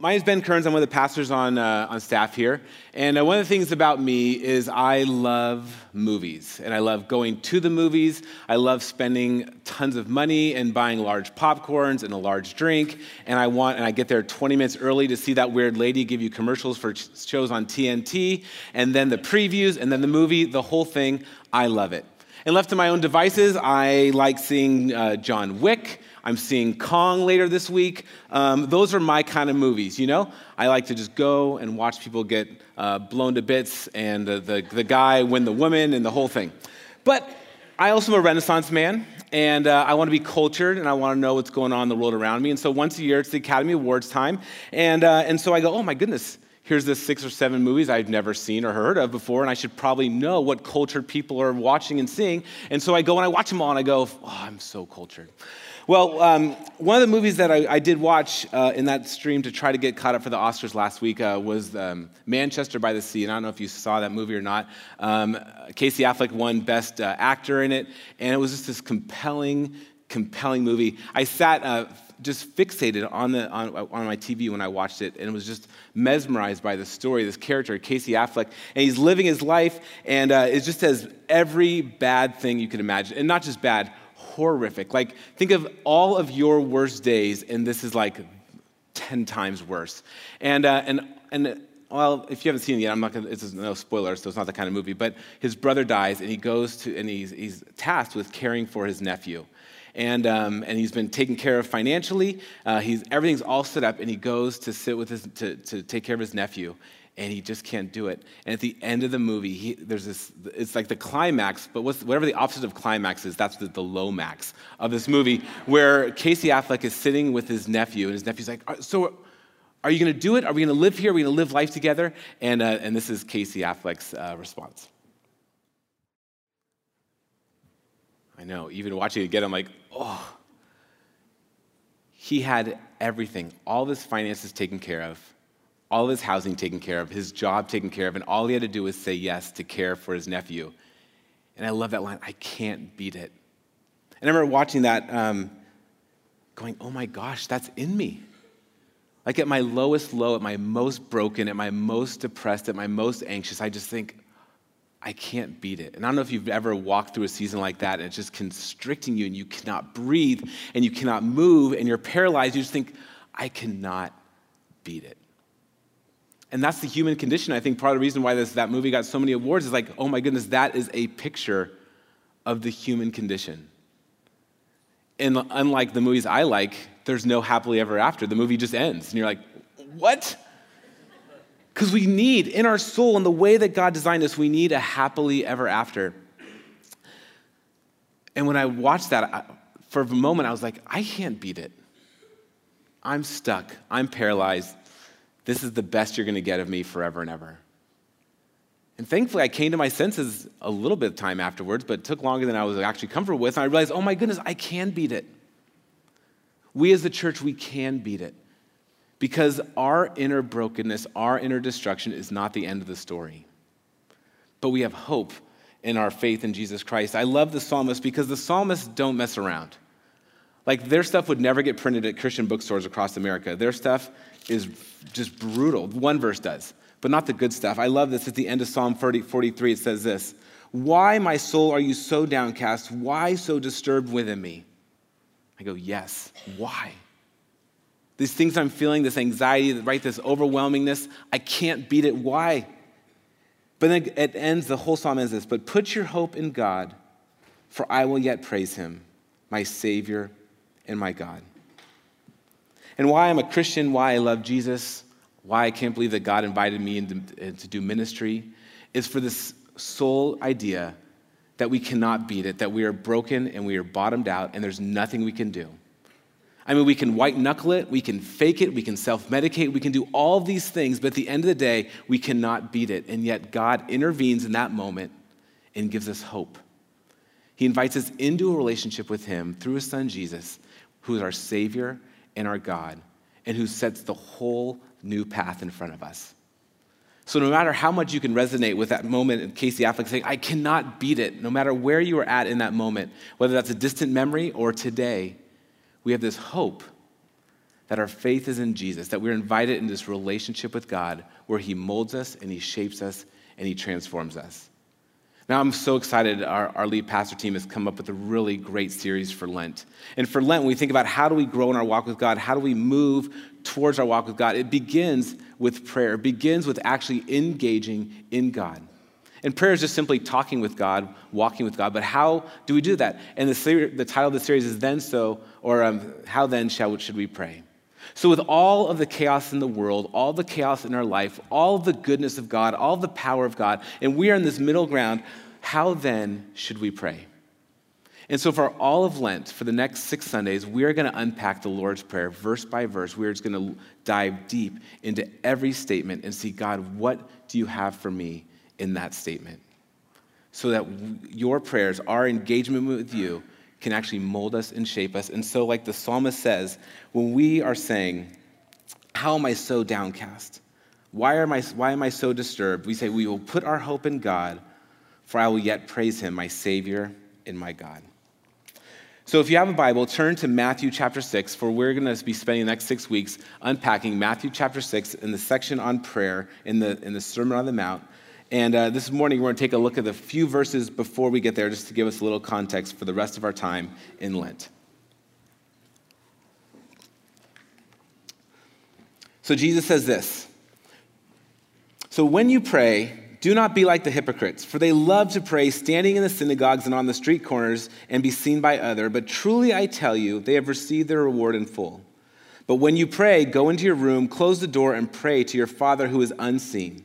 my name is Ben Kearns. I'm one of the pastors on, uh, on staff here. And uh, one of the things about me is I love movies. And I love going to the movies. I love spending tons of money and buying large popcorns and a large drink. And I want, and I get there 20 minutes early to see that weird lady give you commercials for shows on TNT, and then the previews, and then the movie, the whole thing. I love it. And left to my own devices, I like seeing uh, John Wick. I'm seeing Kong later this week. Um, those are my kind of movies, you know? I like to just go and watch people get uh, blown to bits and the, the, the, guy win the woman and the whole thing. But I also am a Renaissance man, and uh, I want to be cultured and I want to know what's going on in the world around me. And so once a year, it's the Academy Awards time. And, uh, and so I go, oh my goodness, here's the six or seven movies I've never seen or heard of before, and I should probably know what cultured people are watching and seeing. And so I go and I watch them all, and I go, oh, I'm so cultured. Well, um, one of the movies that I, I did watch uh, in that stream to try to get caught up for the Oscars last week uh, was um, Manchester by the Sea. And I don't know if you saw that movie or not. Um, Casey Affleck won Best uh, Actor in it, and it was just this compelling, compelling movie. I sat uh, just fixated on, the, on, on my TV when I watched it and was just mesmerized by the story, this character, Casey Affleck. And he's living his life, and uh, it just says every bad thing you can imagine. And not just bad, horrific. Like, think of all of your worst days, and this is like 10 times worse. And, uh, and, and well, if you haven't seen it yet, I'm not gonna, it's no spoiler, so it's not the kind of movie, but his brother dies, and he goes to, and he's, he's tasked with caring for his nephew. And, um, and he's been taken care of financially. Uh, he's, everything's all set up, and he goes to sit with his, to, to take care of his nephew and he just can't do it. And at the end of the movie, he, there's this, it's like the climax, but whatever the opposite of climax is, that's the, the low max of this movie, where Casey Affleck is sitting with his nephew, and his nephew's like, So, are you to do it? Are we to live here? Are we to live life together? And, uh, and this is Casey Affleck's uh, response. I know, even watching it again, I'm like, oh. He had everything, all his finances taken care of all of his housing taken care of, his job taken care of, and all he had to do was say yes to care for his nephew. And I love that line I can't beat it. And I remember watching that, um, going, oh my gosh, that's in me. Like at my lowest low, at my most broken, at my most depressed, at my most anxious, I just think, I can't beat it. And I don't know if you've ever walked through a season like that and it's just constricting you and you cannot breathe and you cannot move and you're paralyzed. You just think, I cannot beat it. And that's the human condition. I think part of the reason why this, that movie got so many awards is like, oh my goodness, that is a picture of the human condition. And unlike the movies I like, there's no happily ever after. The movie just ends. And you're like, what? Because we need, in our soul, in the way that God designed us, we need a happily ever after. And when I watched that, I, for a moment, I was like, I can't beat it. I'm stuck. I'm paralyzed. This is the best you're going to get of me forever and ever. And thankfully, I came to my senses a little bit of time afterwards, but it took longer than I was actually comfortable with. And I realized, oh my goodness, I can beat it. We as the church, we can beat it. Because our inner brokenness, our inner destruction is not the end of the story. But we have hope in our faith in Jesus Christ. I love the psalmist because the psalmists don't mess around. Like their stuff would never get printed at Christian bookstores across America. Their stuff is just brutal. One verse does, but not the good stuff. I love this. At the end of Psalm 30, 43, it says this Why, my soul, are you so downcast? Why so disturbed within me? I go, Yes. Why? These things I'm feeling, this anxiety, right, this overwhelmingness, I can't beat it. Why? But then it ends, the whole psalm ends this, but put your hope in God, for I will yet praise him, my Savior and my God and why I'm a Christian, why I love Jesus, why I can't believe that God invited me to, do ministry, is for this sole idea that we cannot beat it, that we are broken and we are bottomed out, and there's nothing we can do. I mean, we can white knuckle it, we can fake it, we can self medicate, we can do all these things, but at the end of the day, we cannot beat it. And yet, God intervenes in that moment and gives us hope. He invites us into a relationship with Him through His Son Jesus, who is our Savior and our God, and who sets the whole new path in front of us. So, no matter how much you can resonate with that moment in Casey Affleck saying, I cannot beat it, no matter where you are at in that moment, whether that's a distant memory or today, we have this hope that our faith is in Jesus, that we're invited in this relationship with God where He molds us and He shapes us and He transforms us. Now, I'm so excited. Our, our lead pastor team has come up with a really great series for Lent. And for Lent, when we think about how do we grow in our walk with God, how do we move towards our walk with God, it begins with prayer. It begins with actually engaging in God. And prayer is just simply talking with God, walking with God. But how do we do that? And the, the title of the series is Then So, or um, How Then Shall, Should We Pray? So, with all of the chaos in the world, all the chaos in our life, all the goodness of God, all the power of God, and we are in this middle ground, how then should we pray? And so, for all of Lent, for the next six Sundays, we're going to unpack the Lord's Prayer verse by verse. We're just going to dive deep into every statement and see, God, what do you have for me in that statement? So that your prayers, our engagement with you, can actually mold us and shape us. And so, like the psalmist says, when we are saying, How am I so downcast? Why am I, why am I so disturbed? We say, We will put our hope in God, for I will yet praise him, my Savior and my God. So, if you have a Bible, turn to Matthew chapter 6, for we're going to be spending the next six weeks unpacking Matthew chapter 6 in the section on prayer in the, in the Sermon on the Mount. And uh, this morning, we're going to take a look at the few verses before we get there, just to give us a little context for the rest of our time in Lent. So, Jesus says this So, when you pray, do not be like the hypocrites, for they love to pray standing in the synagogues and on the street corners and be seen by others. But truly, I tell you, they have received their reward in full. But when you pray, go into your room, close the door, and pray to your Father who is unseen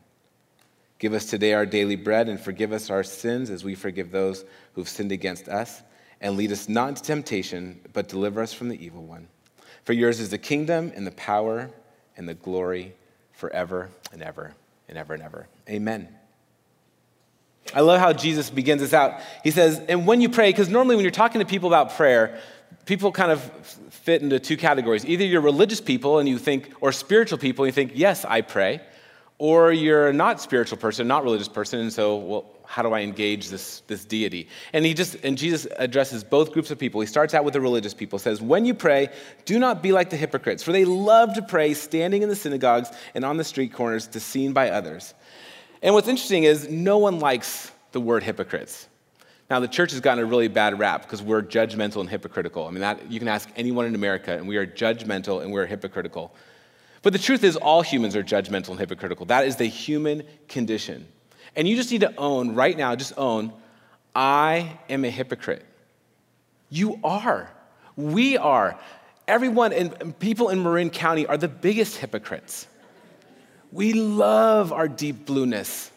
Give us today our daily bread and forgive us our sins as we forgive those who've sinned against us. And lead us not into temptation, but deliver us from the evil one. For yours is the kingdom and the power and the glory forever and ever and ever and ever. Amen. I love how Jesus begins this out. He says, and when you pray, because normally when you're talking to people about prayer, people kind of fit into two categories. Either you're religious people and you think, or spiritual people, and you think, yes, I pray or you're a not spiritual person, not religious person, and so, well, how do I engage this, this deity? And he just, and Jesus addresses both groups of people. He starts out with the religious people, says, When you pray, do not be like the hypocrites, for they love to pray standing in the synagogues and on the street corners to seen by others. And what's interesting is no one likes the word hypocrites. Now, the church has gotten a really bad rap because we're judgmental and hypocritical. I mean, that, you can ask anyone in America, and we are judgmental and we're hypocritical. But the truth is, all humans are judgmental and hypocritical. That is the human condition. And you just need to own, right now, just own, I am a hypocrite. You are. We are. Everyone and people in Marin County are the biggest hypocrites. We love our deep blueness.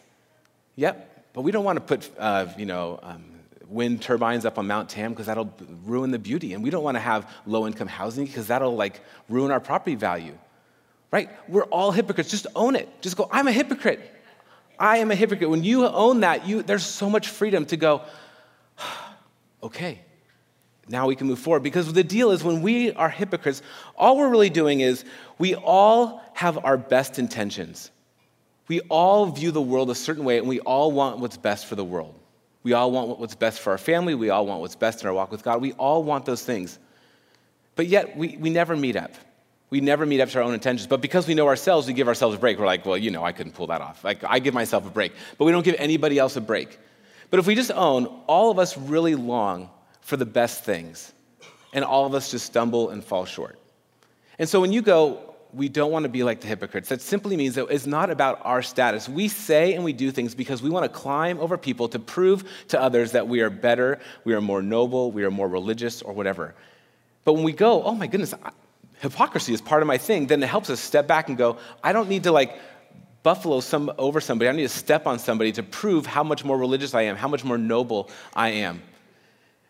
Yep, but we don't want to put, uh, you know, um, wind turbines up on Mount Tam because that'll ruin the beauty. And we don't want to have low income housing because that'll like ruin our property value right? We're all hypocrites. Just own it. Just go, I'm a hypocrite. I am a hypocrite. When you own that, you, there's so much freedom to go, okay, now we can move forward. Because the deal is when we are hypocrites, all we're really doing is we all have our best intentions. We all view the world a certain way, and we all want what's best for the world. We all want what's best for our family. We all want what's best in our walk with God. We all want those things. But yet, we, we never meet up. We never meet up to our own intentions, but because we know ourselves, we give ourselves a break. We're like, well, you know, I couldn't pull that off. Like, I give myself a break, but we don't give anybody else a break. But if we just own, all of us really long for the best things, and all of us just stumble and fall short. And so when you go, we don't want to be like the hypocrites. That simply means that it's not about our status. We say and we do things because we want to climb over people to prove to others that we are better, we are more noble, we are more religious, or whatever. But when we go, oh my goodness, hypocrisy is part of my thing, then it helps us step back and go, I don't need to like buffalo some over somebody. I need to step on somebody to prove how much more religious I am, how much more noble I am.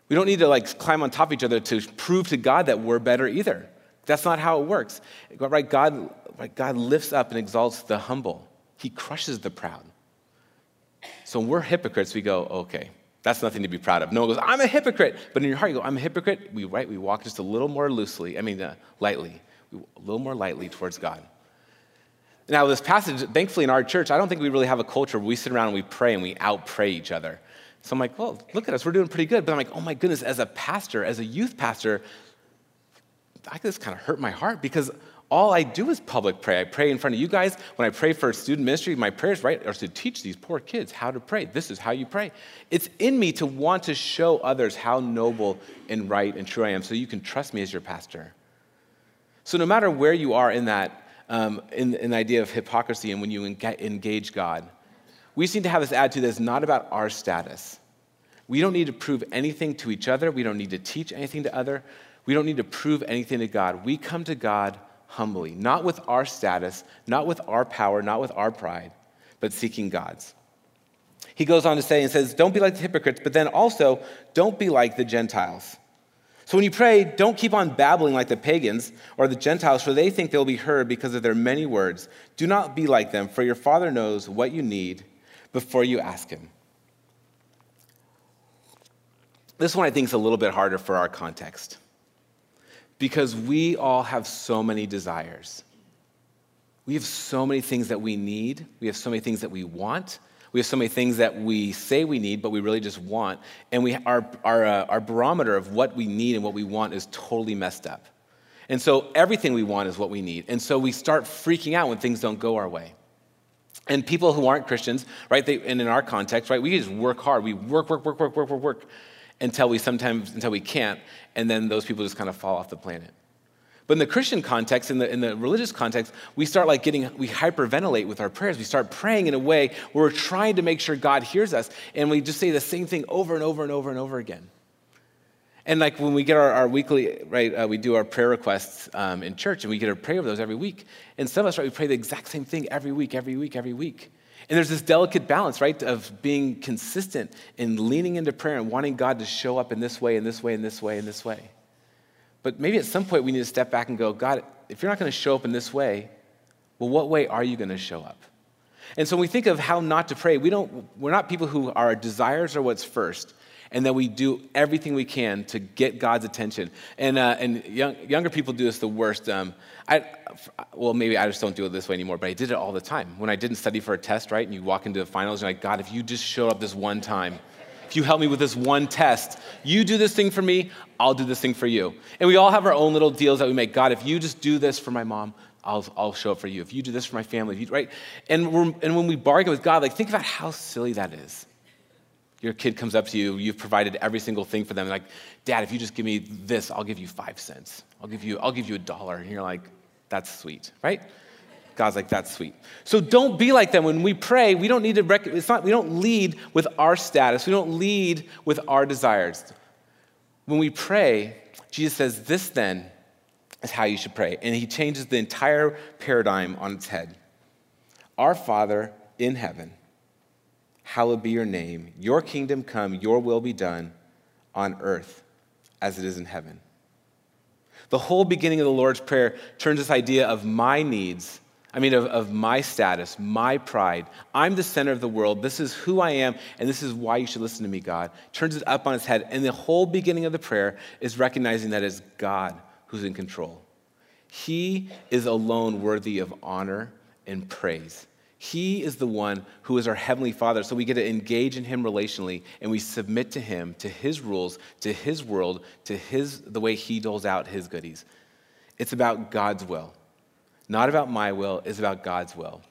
We don't need to like climb on top of each other to prove to God that we're better either. That's not how it works. Right? God, right? God lifts up and exalts the humble, He crushes the proud. So when we're hypocrites, we go, okay, that's nothing to be proud of. No one goes, I'm a hypocrite. But in your heart, you go, I'm a hypocrite. We, right, we walk just a little more loosely, I mean, uh, lightly, a little more lightly towards God. Now, this passage, thankfully in our church, I don't think we really have a culture where we sit around and we pray and we out pray each other. So I'm like, well, look at us, we're doing pretty good. But I'm like, oh my goodness, as a pastor, as a youth pastor, I just kind of hurt my heart because all I do is public pray. I pray in front of you guys. When I pray for student ministry, my prayers, right, are to teach these poor kids how to pray. This is how you pray. It's in me to want to show others how noble and right and true I am so you can trust me as your pastor. So no matter where you are in that, um, in, in the idea of hypocrisy and when you engage God, we seem to have this attitude that's not about our status. We don't need to prove anything to each other. We don't need to teach anything to other. We don't need to prove anything to God. We come to God humbly, not with our status, not with our power, not with our pride, but seeking God's. He goes on to say and says, Don't be like the hypocrites, but then also don't be like the Gentiles. So when you pray, don't keep on babbling like the pagans or the Gentiles, for they think they'll be heard because of their many words. Do not be like them, for your Father knows what you need before you ask Him. This one I think is a little bit harder for our context because we all have so many desires. We have so many things that we need, we have so many things that we want. We have so many things that we say we need, but we really just want. And we, our, our, uh, our barometer of what we need and what we want is totally messed up. And so everything we want is what we need. And so we start freaking out when things don't go our way. And people who aren't Christians, right, they, and in our context, right, we just work hard. We work, work, work, work, work, work, work until we sometimes, until we can't, and then those people just kind of fall off the planet. But in the Christian context, in the, in the religious context, we start like getting, we hyperventilate with our prayers. We start praying in a way where we're trying to make sure God hears us, and we just say the same thing over and over and over and over again. And like when we get our, our weekly, right, uh, we do our prayer requests um, in church and we get to pray over those every week. And some of us, right, we pray the exact same thing every week, every week, every week. And there's this delicate balance, right, of being consistent and leaning into prayer and wanting God to show up in this way, in this way, in this way, in this way. But maybe at some point we need to step back and go, God, if you're not going to show up in this way, well, what way are you going to show up? And so when we think of how not to pray, we don't, we're not people who our desires are what's first and that we do everything we can to get God's attention. And, uh, and young, younger people do this the worst. Um, I, well, maybe I just don't do it this way anymore, but I did it all the time. When I didn't study for a test, right, and you walk into the finals, you're like, God, if you just showed up this one time, if you help me with this one test, you do this thing for me, I'll do this thing for you. And we all have our own little deals that we make. God, if you just do this for my mom, I'll, I'll show up for you. If you do this for my family, you, right? And, and when we bargain with God, like, think about how silly that is. Your kid comes up to you, you've provided every single thing for them. Like, Dad, if you just give me this, I'll give you five cents. I'll give you, I'll give you a dollar. And you're like, that's sweet, right? God's like, that's sweet. So don't be like them. When we pray, we don't need to, rec- it's not, we don't lead with our status. We don't lead with our desires. When we pray, Jesus says, this then is how you should pray. And he changes the entire paradigm on its head. Our Father in heaven, hallowed be your name. Your kingdom come, your will be done on earth as it is in heaven. The whole beginning of the Lord's Prayer turns this idea of my needs, I mean, of, of my status, my pride. I'm the center of the world. This is who I am, and this is why you should listen to me, God. Turns it up on its head. And the whole beginning of the prayer is recognizing that it's God who's in control. He is alone worthy of honor and praise. He is the one who is our Heavenly Father. So we get to engage in Him relationally and we submit to Him, to His rules, to His world, to his, the way He doles out His goodies. It's about God's will. Not about my will, it's about God's will.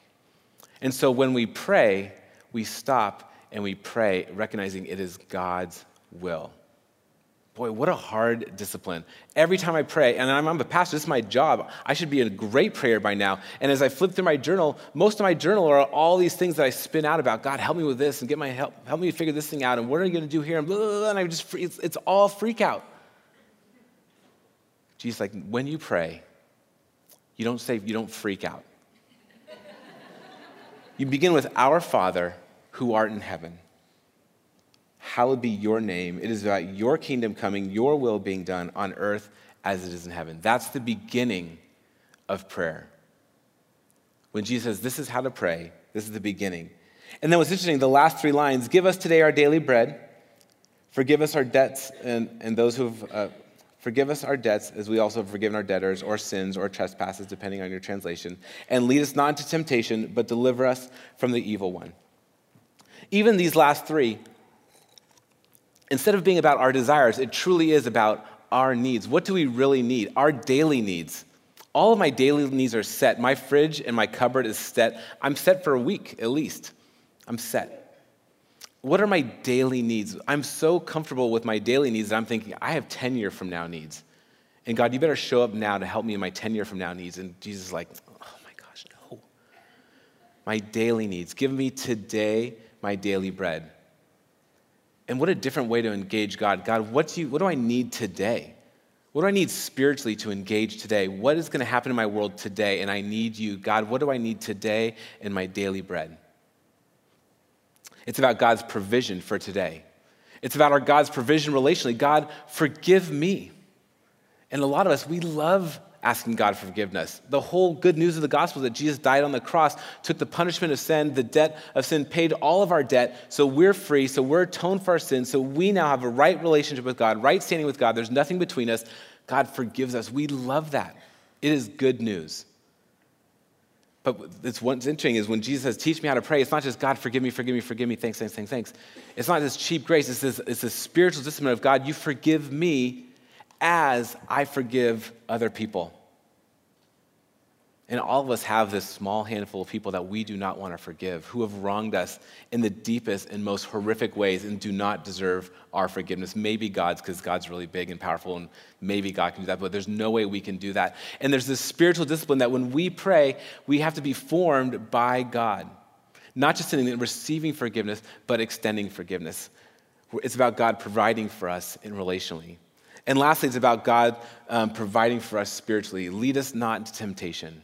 And so when we pray, we stop and we pray, recognizing it is God's will. Boy, what a hard discipline. Every time I pray, and I'm, I'm, a pastor, this is my job. I should be a great prayer by now. And as I flip through my journal, most of my journal are all these things that I spin out about. God, help me with this and get my help, help me figure this thing out. And what are you going to do here? And, blah, blah, blah, and I just, it's, it's all freak out. Jesus, like, when you pray, you don't say, you don't freak out. you begin with our Father who art in heaven hallowed be your name. It is about your kingdom coming, your will being done on earth as it is in heaven. That's the beginning of prayer. When Jesus says, This is how to pray, this is the beginning. And then what's interesting, the last three lines give us today our daily bread, forgive us our debts, and, and those who have. Uh, Forgive us our debts as we also have forgiven our debtors, or sins, or trespasses, depending on your translation. And lead us not into temptation, but deliver us from the evil one. Even these last three, instead of being about our desires, it truly is about our needs. What do we really need? Our daily needs. All of my daily needs are set. My fridge and my cupboard is set. I'm set for a week at least. I'm set what are my daily needs? I'm so comfortable with my daily needs that I'm thinking, I have 10 year from now needs. And God, you better show up now to help me in my 10 year from now needs. And Jesus is like, oh my gosh, no. My daily needs. Give me today my daily bread. And what a different way to engage God. God, what do, you, what do I need today? What do I need spiritually to engage today? What is going to happen in my world today? And I need you. God, what do I need today in my daily bread? It's about God's provision for today. It's about our God's provision relationally. God, forgive me. And a lot of us, we love asking God for forgiveness. The whole good news of the gospel is that Jesus died on the cross, took the punishment of sin, the debt of sin, paid all of our debt, so we're free, so we're atoned for our sins, so we now have a right relationship with God, right standing with God. There's nothing between us. God forgives us. We love that. It is good news. But it's what's interesting is when Jesus says, Teach me how to pray, it's not just God, forgive me, forgive me, forgive me, thanks, thanks, thanks, thanks. It's not this cheap grace, it's this, it's spiritual discipline of God, you forgive me as I forgive other people. And all of us have this small handful of people that we do not want to forgive, who have wronged us in the deepest and most horrific ways and do not deserve our forgiveness. Maybe God's, because God's really big and powerful, and maybe God can do that, but there's no way we can do that. And there's this spiritual discipline that when we pray, we have to be formed by God. Not just in receiving forgiveness, but extending forgiveness. It's about God providing for us in relationally. And lastly, it's about God um, providing for us spiritually. Lead us not into temptation.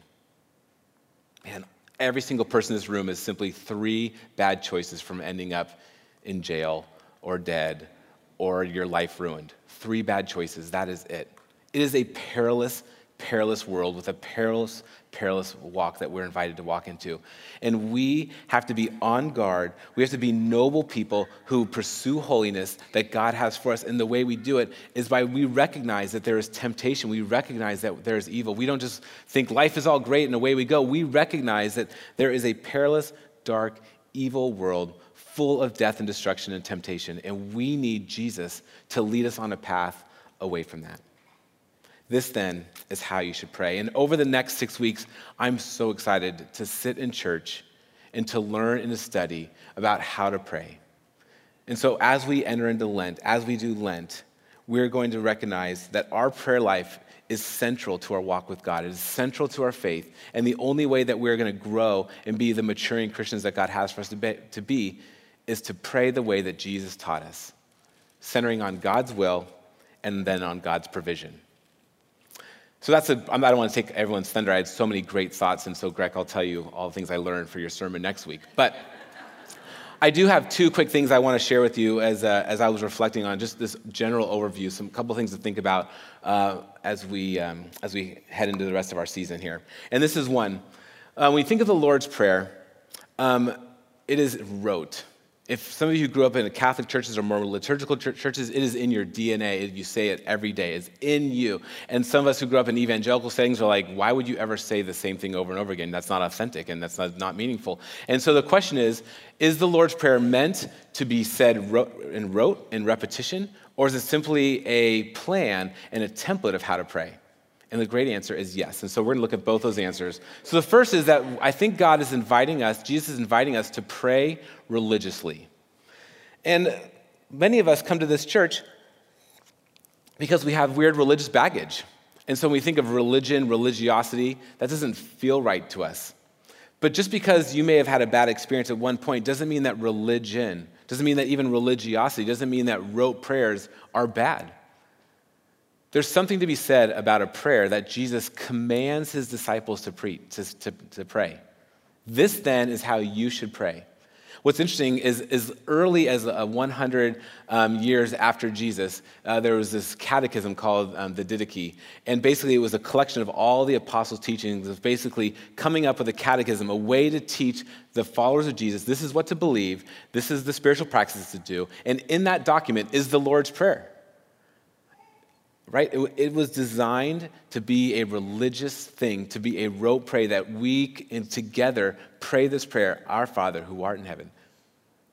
Man, every single person in this room is simply three bad choices from ending up in jail or dead or your life ruined. Three bad choices, that is it. It is a perilous perilous world with a perilous, perilous walk that we're invited to walk into. And we have to be on guard. We have to be noble people who pursue holiness that God has for us. And the way we do it is by we recognize that there is temptation. We recognize that there is evil. We don't just think life is all great and away we go. We recognize that there is a perilous, dark, evil world full of death and destruction and temptation. And we need Jesus to lead us on a path away from that. This then is how you should pray. And over the next six weeks, I'm so excited to sit in church and to learn and to study about how to pray. And so, as we enter into Lent, as we do Lent, we're going to recognize that our prayer life is central to our walk with God. It is central to our faith. And the only way that we're going to grow and be the maturing Christians that God has for us to be, to be is to pray the way that Jesus taught us, centering on God's will and then on God's provision. So that's a, I don't want to take everyone's thunder. I had so many great thoughts, and so Greg, I'll tell you all the things I learned for your sermon next week. But I do have two quick things I want to share with you as, uh, as I was reflecting on just this general overview, some couple things to think about uh, as, we, um, as we head into the rest of our season here. And this is one. Uh, when you think of the Lord's Prayer, um, it is rote if some of you grew up in Catholic churches or more liturgical churches, it is in your DNA. You say it every day. It's in you. And some of us who grew up in evangelical settings are like, why would you ever say the same thing over and over again? That's not authentic and that's not, not meaningful. And so the question is is the Lord's Prayer meant to be said in rote, in repetition, or is it simply a plan and a template of how to pray? And the great answer is yes. And so we're going to look at both those answers. So the first is that I think God is inviting us, Jesus is inviting us to pray religiously. And many of us come to this church because we have weird religious baggage. And so when we think of religion, religiosity, that doesn't feel right to us. But just because you may have had a bad experience at one point doesn't mean that religion, doesn't mean that even religiosity, doesn't mean that rote prayers are bad. There's something to be said about a prayer that Jesus commands his disciples to, to, to, to pray. This then is how you should pray. What's interesting is, as early as uh, 100 um, years after Jesus, uh, there was this catechism called um, the Didache. And basically, it was a collection of all the apostles' teachings of basically coming up with a catechism, a way to teach the followers of Jesus this is what to believe, this is the spiritual practices to do. And in that document is the Lord's Prayer right? It, it, was designed to be a religious thing, to be a rote prayer that we together pray this prayer Our Father who art in heaven.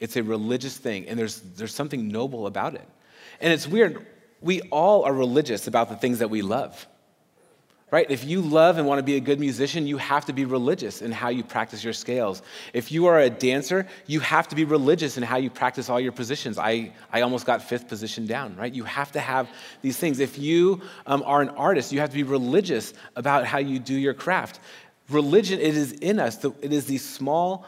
It's a religious thing, and there's, there's something noble about it. And it's weird, we all are religious about the things that we love right? If you love and want to be a good musician, you have to be religious in how you practice your scales. If you are a dancer, you have to be religious in how you practice all your positions. I, I almost got fifth position down, right? You have to have these things. If you um, are an artist, you have to be religious about how you do your craft. Religion, it is in us. It is these small,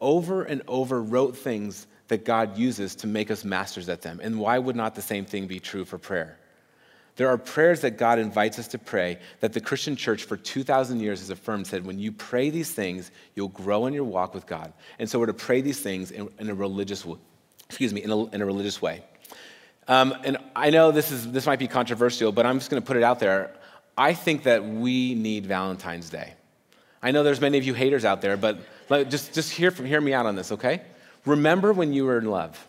over and over rote things that God uses to make us masters at them. And why would not the same thing be true for prayer? There are prayers that God invites us to pray that the Christian church for 2,000 years has affirmed, said, when you pray these things, you'll grow in your walk with God. And so we're to pray these things in, in a religious, excuse me, in a, in a religious way. Um, and I know this, is, this might be controversial, but I'm just going to put it out there. I think that we need Valentine's Day. I know there's many of you haters out there, but just, just hear, from, hear me out on this, okay? Remember when you were in love.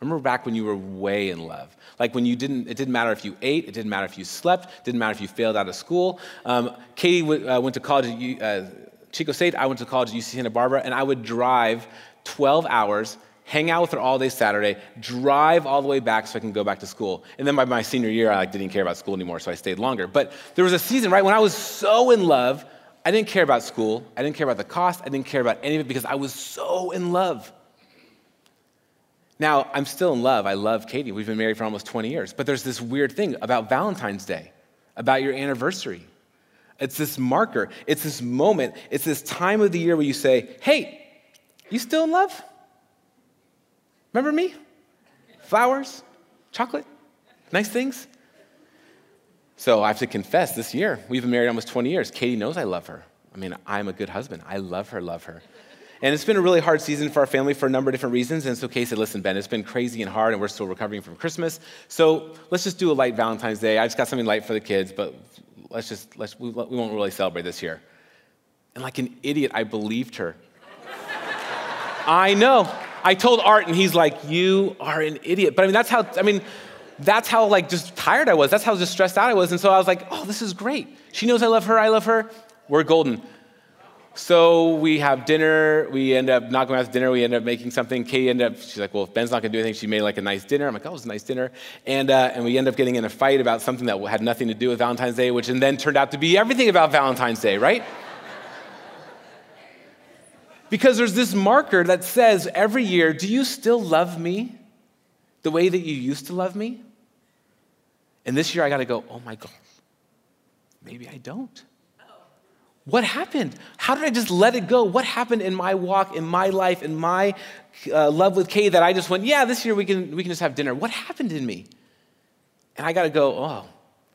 Remember back when you were way in love. Like when you didn't, it didn't matter if you ate, it didn't matter if you slept, it didn't matter if you failed out of school. Um, Katie w- uh, went to college at uh, Chico State, I went to college at UC Santa Barbara, and I would drive 12 hours, hang out with her all day Saturday, drive all the way back so I can go back to school. And then by my senior year, I like, didn't care about school anymore, so I stayed longer. But there was a season, right, when I was so in love, I didn't care about school, I didn't care about the cost, I didn't care about any of it because I was so in love. Now, I'm still in love. I love Katie. We've been married for almost 20 years. But there's this weird thing about Valentine's Day, about your anniversary. It's this marker, it's this moment, it's this time of the year where you say, Hey, you still in love? Remember me? Flowers, chocolate, nice things. So I have to confess this year, we've been married almost 20 years. Katie knows I love her. I mean, I'm a good husband. I love her, love her. And it's been a really hard season for our family for a number of different reasons. And so Kay said, listen, Ben, it's been crazy and hard, and we're still recovering from Christmas. So let's just do a light Valentine's Day. I just got something light for the kids, but let's just, let's, we, we won't really celebrate this year. And like an idiot, I believed her. I know. I told Art, and he's like, you are an idiot. But I mean, that's how, I mean, that's how like just tired I was. That's how just stressed out I was. And so I was like, oh, this is great. She knows I love her. I love her. We're golden. So we have dinner. We end up not going out to dinner. We end up making something. Katie ended up, she's like, well, if Ben's not going to do anything, she made like a nice dinner. I'm like, oh, it was a nice dinner. And, uh, and we end up getting in a fight about something that had nothing to do with Valentine's Day, which then turned out to be everything about Valentine's Day, right? because there's this marker that says every year, do you still love me the way that you used to love me? And this year I got to go, oh my God, maybe I don't. What happened? How did I just let it go? What happened in my walk, in my life, in my uh, love with Kay that I just went, yeah, this year we can, we can just have dinner? What happened in me? And I got to go, oh,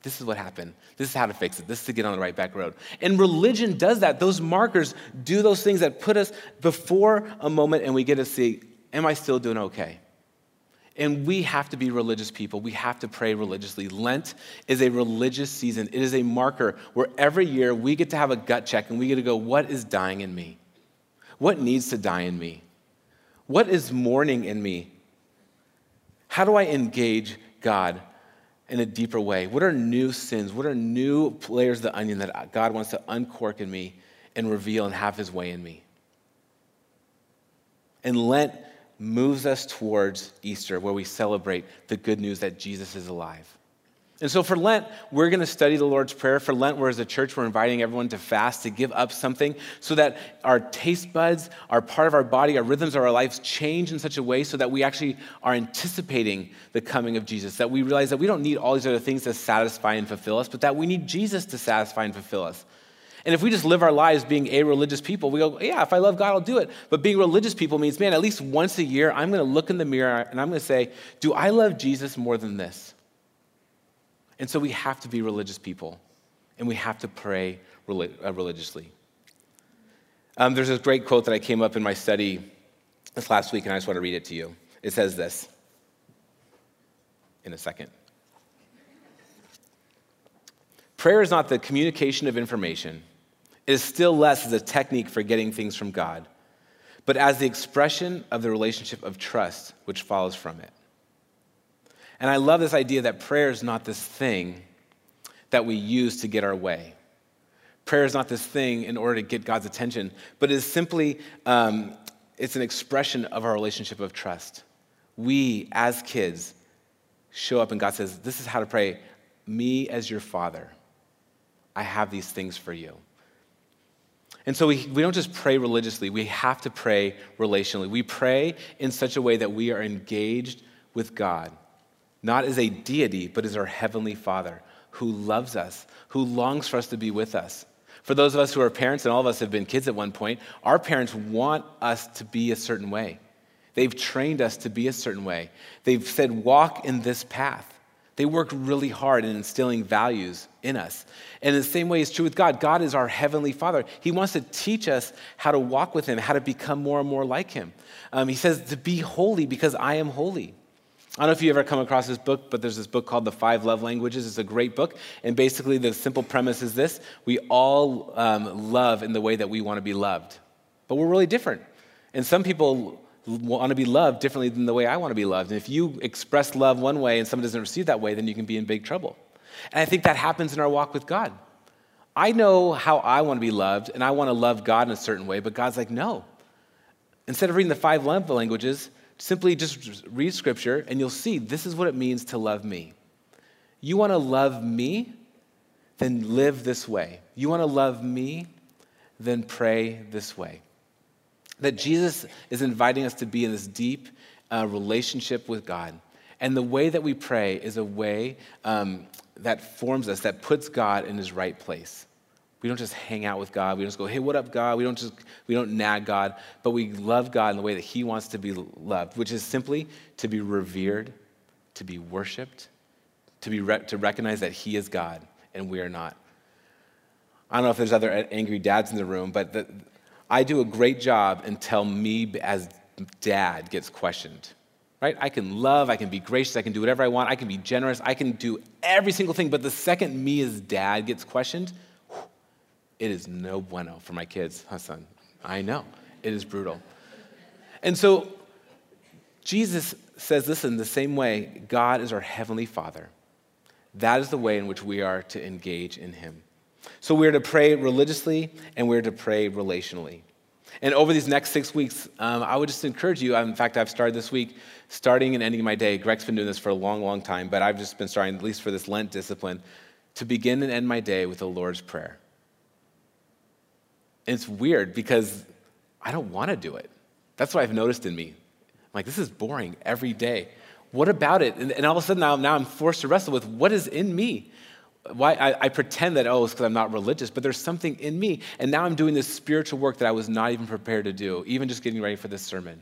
this is what happened. This is how to fix it. This is to get on the right back road. And religion does that. Those markers do those things that put us before a moment and we get to see, am I still doing okay? And we have to be religious people. We have to pray religiously. Lent is a religious season. It is a marker where every year we get to have a gut check and we get to go, what is dying in me? What needs to die in me? What is mourning in me? How do I engage God in a deeper way? What are new sins? What are new layers of the onion that God wants to uncork in me and reveal and have his way in me? And Lent moves us towards Easter, where we celebrate the good news that Jesus is alive. And so for Lent, we're going to study the Lord's Prayer. For Lent, we're as a church, we're inviting everyone to fast, to give up something so that our taste buds, our part of our body, our rhythms our lives change in such a way so that we actually are anticipating the coming of Jesus. That we realize that we don't need all these other things to satisfy and fulfill us, but that we need Jesus to satisfy and fulfill us. And if we just live our lives being a religious people, we go, yeah, if I love God, I'll do it. But being religious people means, man, at least once a year, I'm going to look in the mirror and I'm going to say, do I love Jesus more than this? And so we have to be religious people and we have to pray uh, religiously. Um, there's this great quote that I came up in my study this last week, and I just want to read it to you. It says this in a second. Prayer is not the communication of information, is still less as a technique for getting things from God, but as the expression of the relationship of trust which follows from it. And I love this idea that prayer is not this thing that we use to get our way. Prayer is not this thing in order to get God's attention, but it is simply um, it's an expression of our relationship of trust. We, as kids, show up and God says, This is how to pray. Me as your father, I have these things for you. And so we, we don't just pray religiously, we have to pray relationally. We pray in such a way that we are engaged with God, not as a deity, but as our heavenly Father who loves us, who longs for us to be with us. For those of us who are parents, and all of us have been kids at one point, our parents want us to be a certain way. They've trained us to be a certain way. They've said, walk in this path. They work really hard in instilling values in us. And the same way is true with God. God is our heavenly Father. He wants to teach us how to walk with Him, how to become more and more like Him. Um, he says to be holy because I am holy. I don't know if you ever come across this book, but there's this book called The Five Love Languages. It's a great book. And basically, the simple premise is this we all um, love in the way that we want to be loved, but we're really different. And some people want to be loved differently than the way I want to be loved. And if you express love one way and someone doesn't receive that way, then you can be in big trouble. And I think that happens in our walk with God. I know how I want to be loved, and I want to love God in a certain way, but God's like, no. Instead of reading the five love languages, simply just read scripture and you'll see this is what it means to love me. You want to love me? Then live this way. You want to love me? Then pray this way. That Jesus is inviting us to be in this deep uh, relationship with God. And the way that we pray is a way um, that forms us, that puts God in his right place. We don't just hang out with God. We don't just go, hey, what up, God? We don't just, we don't nag God, but we love God in the way that he wants to be loved, which is simply to be revered, to be worshiped, to, be re- to recognize that he is God and we are not. I don't know if there's other angry dads in the room, but the, I do a great job until me as dad gets questioned. Right? I can love, I can be gracious, I can do whatever I want, I can be generous, I can do every single thing. But the second me as dad gets questioned, it is no bueno for my kids, huh, son? I know. It is brutal. And so Jesus says, listen, the same way God is our heavenly Father. That is the way in which we are to engage in Him. So we're to pray religiously and we're to pray relationally. And over these next six weeks, um, I would just encourage you. In fact, I've started this week, starting and ending my day. Greg's been doing this for a long, long time, but I've just been starting, at least for this Lent discipline, to begin and end my day with the Lord's Prayer. And it's weird because I don't want to do it. That's what I've noticed in me. I'm like, this is boring every day. What about it? And, and all of a sudden now, now I'm forced to wrestle with what is in me why I, I, pretend that oh it's because i'm not religious but there's something in me and now i'm doing this spiritual work that i was not even prepared to do even just getting ready for this sermon.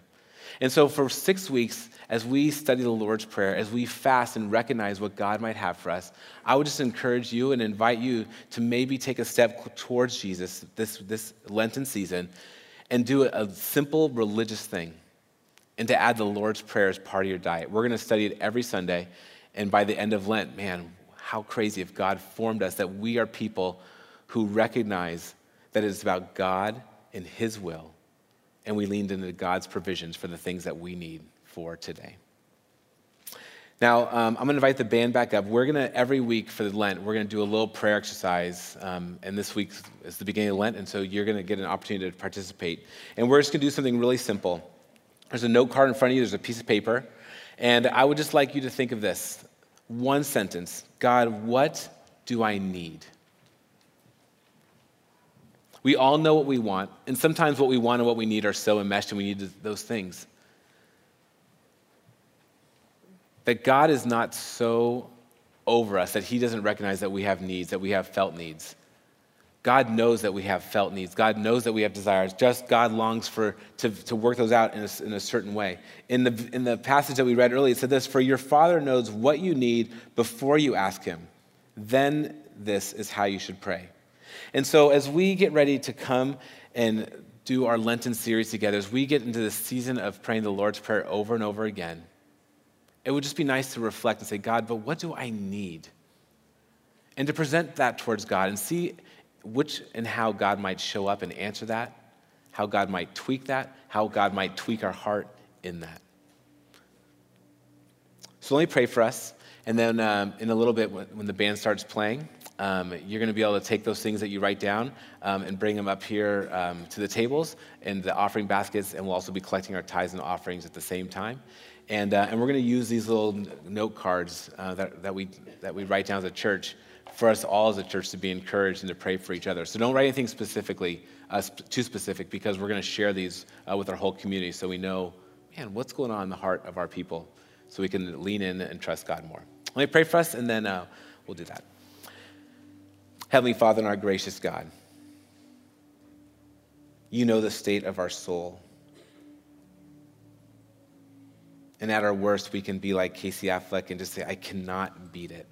And so for six weeks as we study the lord's prayer as we fast and recognize what god might have for us i would just encourage you and invite you to maybe take a step towards jesus this, this lenten season and do a simple religious thing and to add the lord's prayer as part of your diet. We're going to study it every sunday and by the end of lent man how crazy if God formed us that we are people who recognize that it's about God and His will, and we leaned into God's provisions for the things that we need for today. Now, um, I'm going to invite the band back up. We're going to, every week for Lent, we're going to do a little prayer exercise. Um, and this week is the beginning of Lent, and so you're going to get an opportunity to participate. And we're just going to do something really simple. There's a note card in front of you, there's a piece of paper. And I would just like you to think of this one sentence God, what do I need? We all know what we want, and sometimes what we want and what we need are so enmeshed, and we need those things. That God is not so over us that He doesn't recognize that we have needs, that we have felt needs. God knows that we have felt needs. God knows that we have desires. Just God longs for to, to work those out in a, in a certain way. In the, in the passage that we read earlier, it said this For your Father knows what you need before you ask Him. Then this is how you should pray. And so, as we get ready to come and do our Lenten series together, as we get into the season of praying the Lord's Prayer over and over again, it would just be nice to reflect and say, God, but what do I need? And to present that towards God and see which and how God might show up and answer that, how God might tweak that, how God might tweak our heart in that. So let me pray for us. And then um, in a little bit, when the band starts playing, um, you're going to be able to take those things that you write down um, and bring them up here um, to the tables and the offering baskets, and we'll also be collecting our tithes and offerings at the same time. And, uh, and we're going to use these little note cards uh, that, that, we, that we write down as a church for us all as a church to be encouraged and to pray for each other. So don't write anything specifically, uh, too specific, because we're going to share these uh, with our whole community so we know, man, what's going on in the heart of our people so we can lean in and trust God more. Let me pray for us, and then uh, we'll do that. Heavenly Father and our gracious God, you know the state of our soul. And at our worst, we can be like Casey Affleck and just say, I cannot beat it,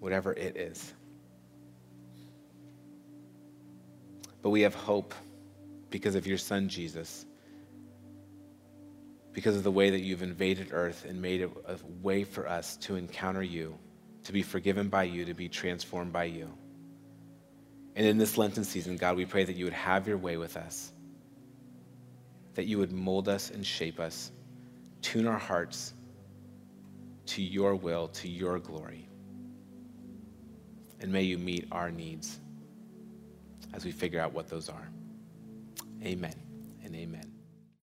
whatever it is. But we have hope because of your son, Jesus, because of the way that you've invaded earth and made a, way for us to encounter you to be forgiven by you, to be transformed by you. And in this Lenten season, God, we pray that you would have your way with us, that you would mold us and shape us, tune our hearts to your will, to your glory. And may you meet our needs as we figure out what those are. Amen and amen.